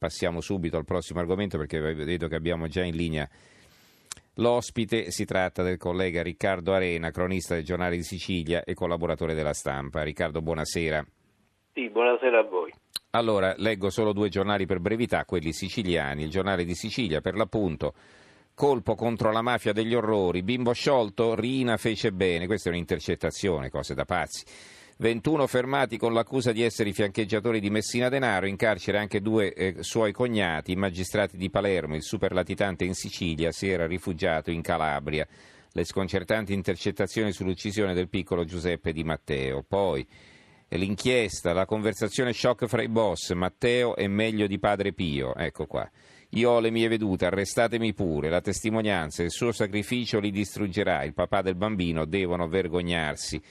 passiamo subito al prossimo argomento perché vedo che abbiamo già in linea l'ospite. Si tratta del collega Riccardo Arena, cronista del giornale di Sicilia e collaboratore della stampa. Riccardo, buonasera. Sì, buonasera a voi. Allora, leggo solo due giornali per brevità, quelli siciliani. Il giornale di Sicilia, per l'appunto, colpo contro la mafia degli orrori, bimbo sciolto, Rina fece bene. Questa è un'intercettazione, cose da pazzi. 21 fermati con l'accusa di essere i fiancheggiatori di Messina Denaro, in carcere anche due eh, suoi cognati, magistrati di Palermo, il superlatitante in Sicilia, si era rifugiato in Calabria. Le sconcertanti intercettazioni sull'uccisione del piccolo Giuseppe Di Matteo. Poi l'inchiesta, la conversazione shock fra i boss, Matteo è meglio di padre Pio, ecco qua. Io ho le mie vedute, arrestatemi pure, la testimonianza, il suo sacrificio li distruggerà, il papà del bambino devono vergognarsi.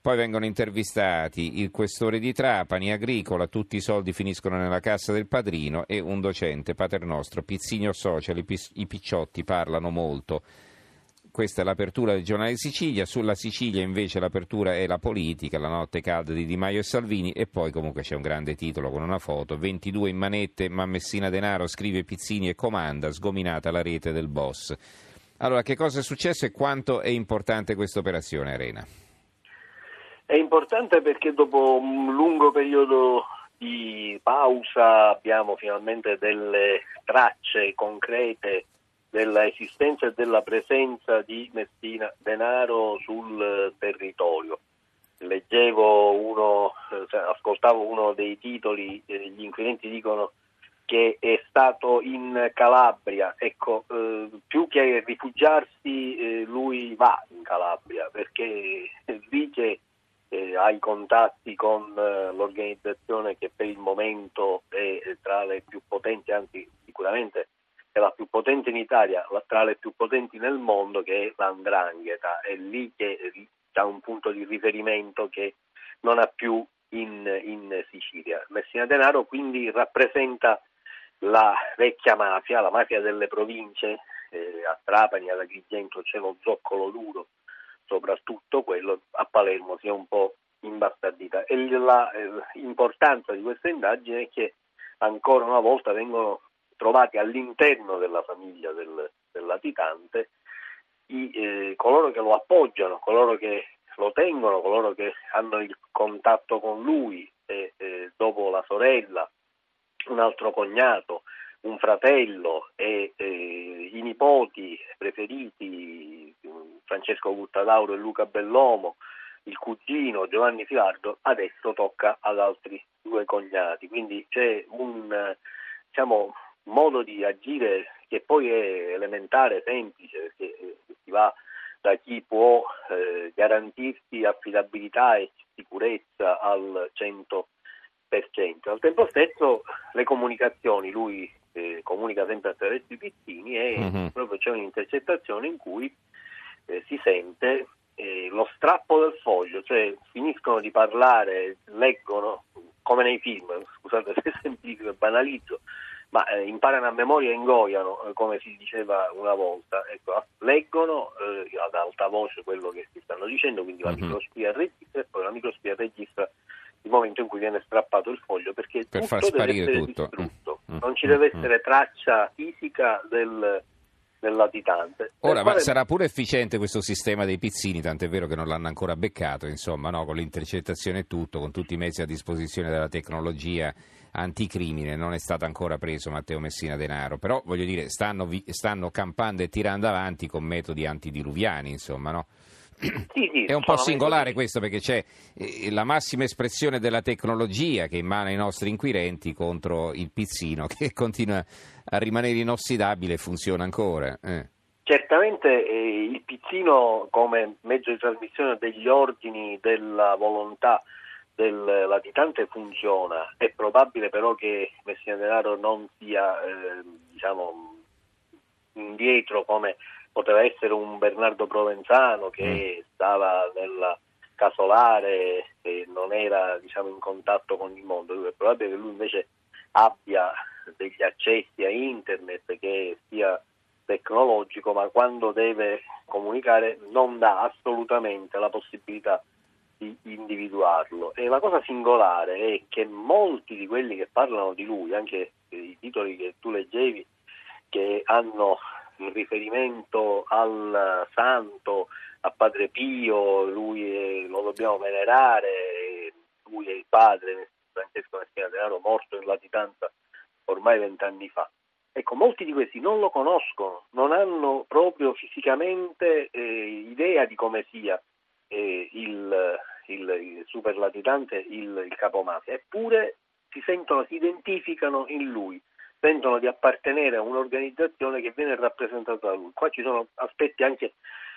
Poi vengono intervistati il questore di Trapani, Agricola, tutti i soldi finiscono nella cassa del padrino e un docente paternostro, Pizzigno Social, i picciotti parlano molto. Questa è l'apertura del giornale Sicilia, sulla Sicilia invece l'apertura è la politica, la notte calda di Di Maio e Salvini e poi comunque c'è un grande titolo con una foto, 22 in manette, ma Messina Denaro scrive Pizzini e comanda, sgominata la rete del boss. Allora, che cosa è successo e quanto è importante questa operazione, Arena? È importante perché dopo un lungo periodo di pausa abbiamo finalmente delle tracce concrete dell'esistenza e della presenza di Messina Denaro sul territorio. Leggevo uno, eh, ascoltavo uno dei titoli, eh, gli inquirenti dicono che è stato in Calabria, ecco, eh, più che rifugiarsi eh, lui va in Calabria perché dice eh, ha i contatti con eh, l'organizzazione che per il momento è tra le più potenti, anzi sicuramente è la più potente in Italia, tra le più potenti nel mondo, che è l'Andrangheta, è lì che ha un punto di riferimento che non ha più in, in Sicilia. Messina Denaro quindi rappresenta la vecchia mafia, la mafia delle province, eh, a Trapani, ad Agrigento c'è lo zoccolo duro, soprattutto quello a Palermo si è un po' imbastardita. E l'importanza di questa indagine è che ancora una volta vengono trovati all'interno della famiglia del, del latitante i, eh, coloro che lo appoggiano, coloro che lo tengono, coloro che hanno il contatto con lui e eh, dopo la sorella, un altro cognato, un fratello e eh, i nipoti preferiti, Francesco Guttadauro e Luca Bellomo, il cugino Giovanni Filardo, adesso tocca ad altri due cognati. Quindi c'è un diciamo, modo di agire che poi è elementare, semplice, perché eh, si va da chi può eh, garantirsi affidabilità e sicurezza al 100%. Al tempo stesso le comunicazioni, lui eh, comunica sempre attraverso i pizzini e mm-hmm. proprio c'è un'intercettazione in cui eh, si sente eh, lo strappo del foglio, cioè finiscono di parlare, leggono come nei film, scusate se semplifico e banalizzo, ma eh, imparano a memoria e ingoiano, eh, come si diceva una volta. Ecco, leggono eh, ad alta voce quello che si stanno dicendo, quindi la uh-huh. microspia registra e poi la microspia registra il momento in cui viene strappato il foglio perché per tutto far sparire deve tutto. distrutto, uh-huh. non ci deve essere traccia fisica del, del latitante. Ora, ma sarà pure efficiente questo sistema dei pizzini, tant'è vero che non l'hanno ancora beccato, insomma, no? con l'intercettazione e tutto, con tutti i mezzi a disposizione della tecnologia anticrimine, non è stato ancora preso Matteo Messina Denaro, però voglio dire, stanno, stanno campando e tirando avanti con metodi antidiluviani, insomma, no? Sì, sì, è un po' singolare questo perché c'è eh, la massima espressione della tecnologia che emana i nostri inquirenti contro il pizzino che continua a rimanere inossidabile e funziona ancora. Eh. Certamente eh, il pizzino come mezzo di trasmissione degli ordini della volontà del latitante funziona, è probabile però che Messina Denaro non sia eh, diciamo, indietro come poteva essere un Bernardo Provenzano che mm. stava nella casolare e non era diciamo, in contatto con il mondo, è probabile che lui invece abbia degli accessi a internet che sia tecnologico, ma quando deve comunicare non dà assolutamente la possibilità di individuarlo. E la cosa singolare è che molti di quelli che parlano di lui, anche i titoli che tu leggevi, che hanno un riferimento al santo, a Padre Pio, lui è, lo dobbiamo venerare, lui è il padre, Francesco Messina Denaro, morto in latitanza ormai vent'anni fa. Ecco, molti di questi non lo conoscono, non hanno proprio fisicamente eh, idea di come sia eh, il, il, il superlatitante, il, il capomafia, eppure si sentono, si identificano in lui, sentono di appartenere a un'organizzazione che viene rappresentata da lui. Qua ci sono aspetti anche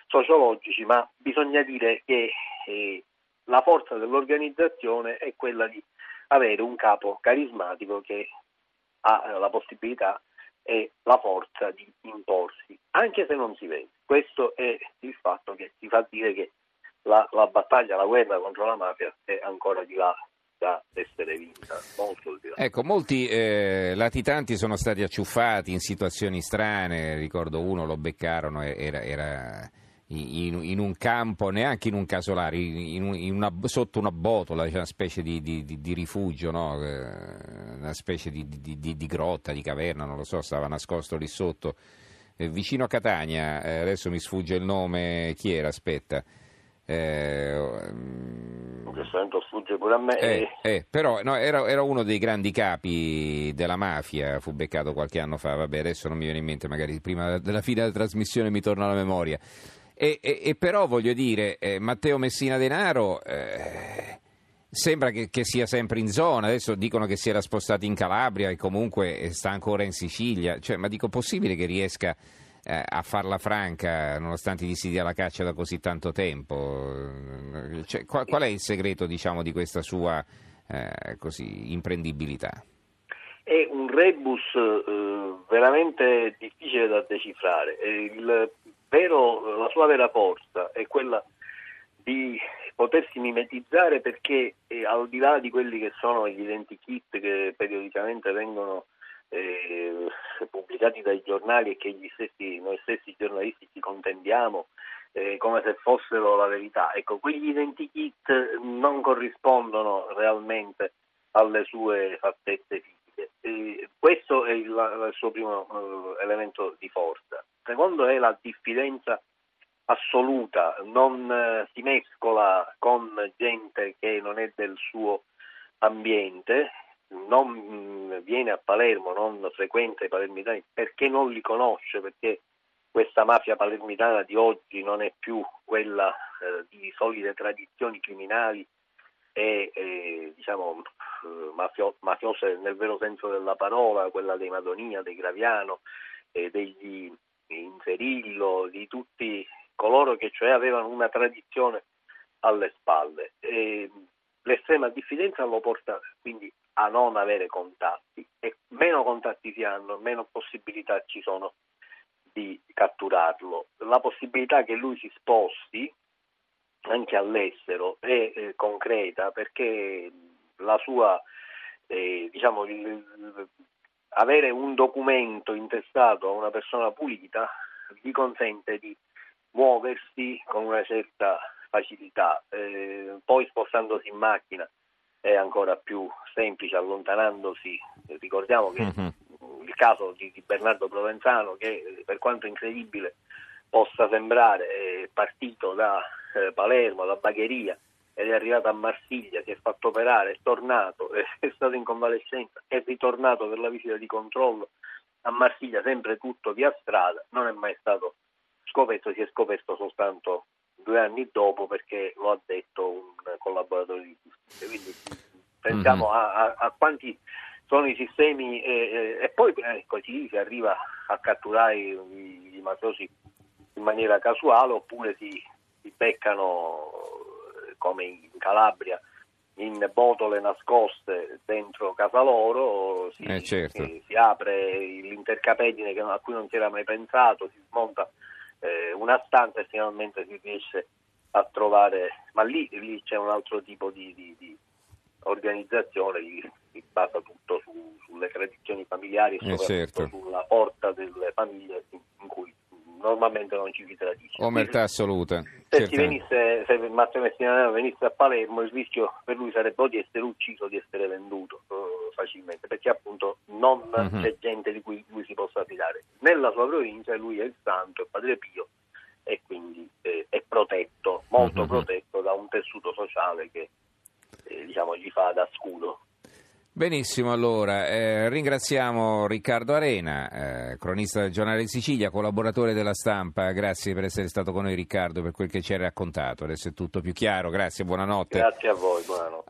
sociologici, ma bisogna dire che eh, la forza dell'organizzazione è quella di avere un capo carismatico che ha la possibilità e la forza di imporsi, anche se non si vede. Questo è il fatto che ci fa dire che la, la battaglia, la guerra contro la mafia è ancora di là da essere vinta, molto di là. Ecco, molti eh, latitanti sono stati acciuffati in situazioni strane, ricordo uno lo beccarono, era, era in, in, un campo, neanche in un casolare, in, in una, sotto una botola, cioè una specie di, di, di, di rifugio, no? Eh, una specie di, grotta, di caverna, non lo so, stava nascosto lì sotto, eh, vicino a Catania, eh, adesso mi sfugge il nome, chi era, aspetta. Eh, questo momento sfugge pure a me. Eh, eh, però no, era, era, uno dei grandi capi della mafia, fu beccato qualche anno fa, vabbè adesso non mi viene in mente, magari prima della fine della trasmissione mi torna alla memoria. E, e, e però voglio dire, eh, Matteo Messina Denaro eh, sembra che, che, sia sempre in zona, adesso dicono che si era spostato in Calabria e comunque sta ancora in Sicilia, cioè, ma dico possibile che riesca eh, a farla franca nonostante gli si dia la caccia da così tanto tempo? Cioè, qual, qual, è il segreto diciamo, di questa sua eh, così, imprendibilità? È un rebus eh, veramente difficile da decifrare. Il vero, la sua vera forza è quella di potersi mimetizzare perché eh, al di là di quelli che sono gli identikit che periodicamente vengono eh, pubblicati dai giornali e che stessi, noi stessi giornalisti ci contendiamo eh, come se fossero la verità. Ecco, quegli identikit non corrispondono realmente alle sue fattezze fisiche. Questo è il, il suo primo eh, elemento di forza. Secondo è la diffidenza assoluta, non eh, si mescola con gente che non è del suo ambiente, non mm, viene a Palermo, non frequenta i palermitani perché non li conosce, perché questa mafia palermitana di oggi non è più quella eh, di solide tradizioni criminali e eh, diciamo, mafio- mafiose nel vero senso della parola, quella dei Madonia, dei Graviano, eh, degli Inferillo, di tutti coloro che cioè avevano una tradizione alle spalle. E l'estrema diffidenza lo porta quindi a non avere contatti e meno contatti si hanno, meno possibilità ci sono di catturarlo. La possibilità che lui si sposti anche all'estero è eh, concreta perché la sua eh, diciamo, il, avere un documento intestato a una persona pulita gli consente di muoversi con una certa facilità, eh, poi spostandosi in macchina è ancora più semplice, allontanandosi, ricordiamo che uh-huh. il caso di, di, Bernardo Provenzano che per quanto incredibile possa sembrare è partito da eh, Palermo, da Bagheria ed è arrivato a Marsiglia, si è fatto operare, è tornato, è stato in convalescenza, è ritornato per la visita di controllo a Marsiglia, sempre tutto via strada, non è mai stato scoperto, si è scoperto soltanto due anni dopo perché lo ha detto un collaboratore di giustizia. Quindi pensiamo mm-hmm. a, a, a, quanti sono i sistemi eh, eh, e poi eh, così si arriva a catturare i, i mafiosi in maniera casuale oppure si, si beccano come in Calabria in botole nascoste dentro casa loro, si, eh certo. si, si apre l'intercapedine a cui non si era mai pensato, si smonta eh, una stanza e finalmente si riesce a trovare, ma lì, lì c'è un altro tipo di, di, organizzazione, si basa tutto su, sulle tradizioni familiari e eh certo. sulla porta delle famiglie in cui normalmente non ci si tradisce. Omertà assoluta. se, venisse, se Matteo Messina venisse a Palermo il rischio per lui sarebbe o di essere ucciso o di essere venduto uh, facilmente, perché appunto non uh-huh. c'è gente di cui lui si possa fidare. Nella sua provincia lui è il santo, è Padre Pio e quindi eh, è protetto, molto uh-huh. protetto da un tessuto sociale che eh, diciamo, gli fa da scudo. Benissimo, allora eh, ringraziamo Riccardo Arena, eh, cronista del giornale di Sicilia, collaboratore della stampa. Grazie per essere stato con noi, Riccardo, per quel che ci hai raccontato. Adesso è tutto più chiaro. Grazie, buonanotte. Grazie a voi, buonanotte.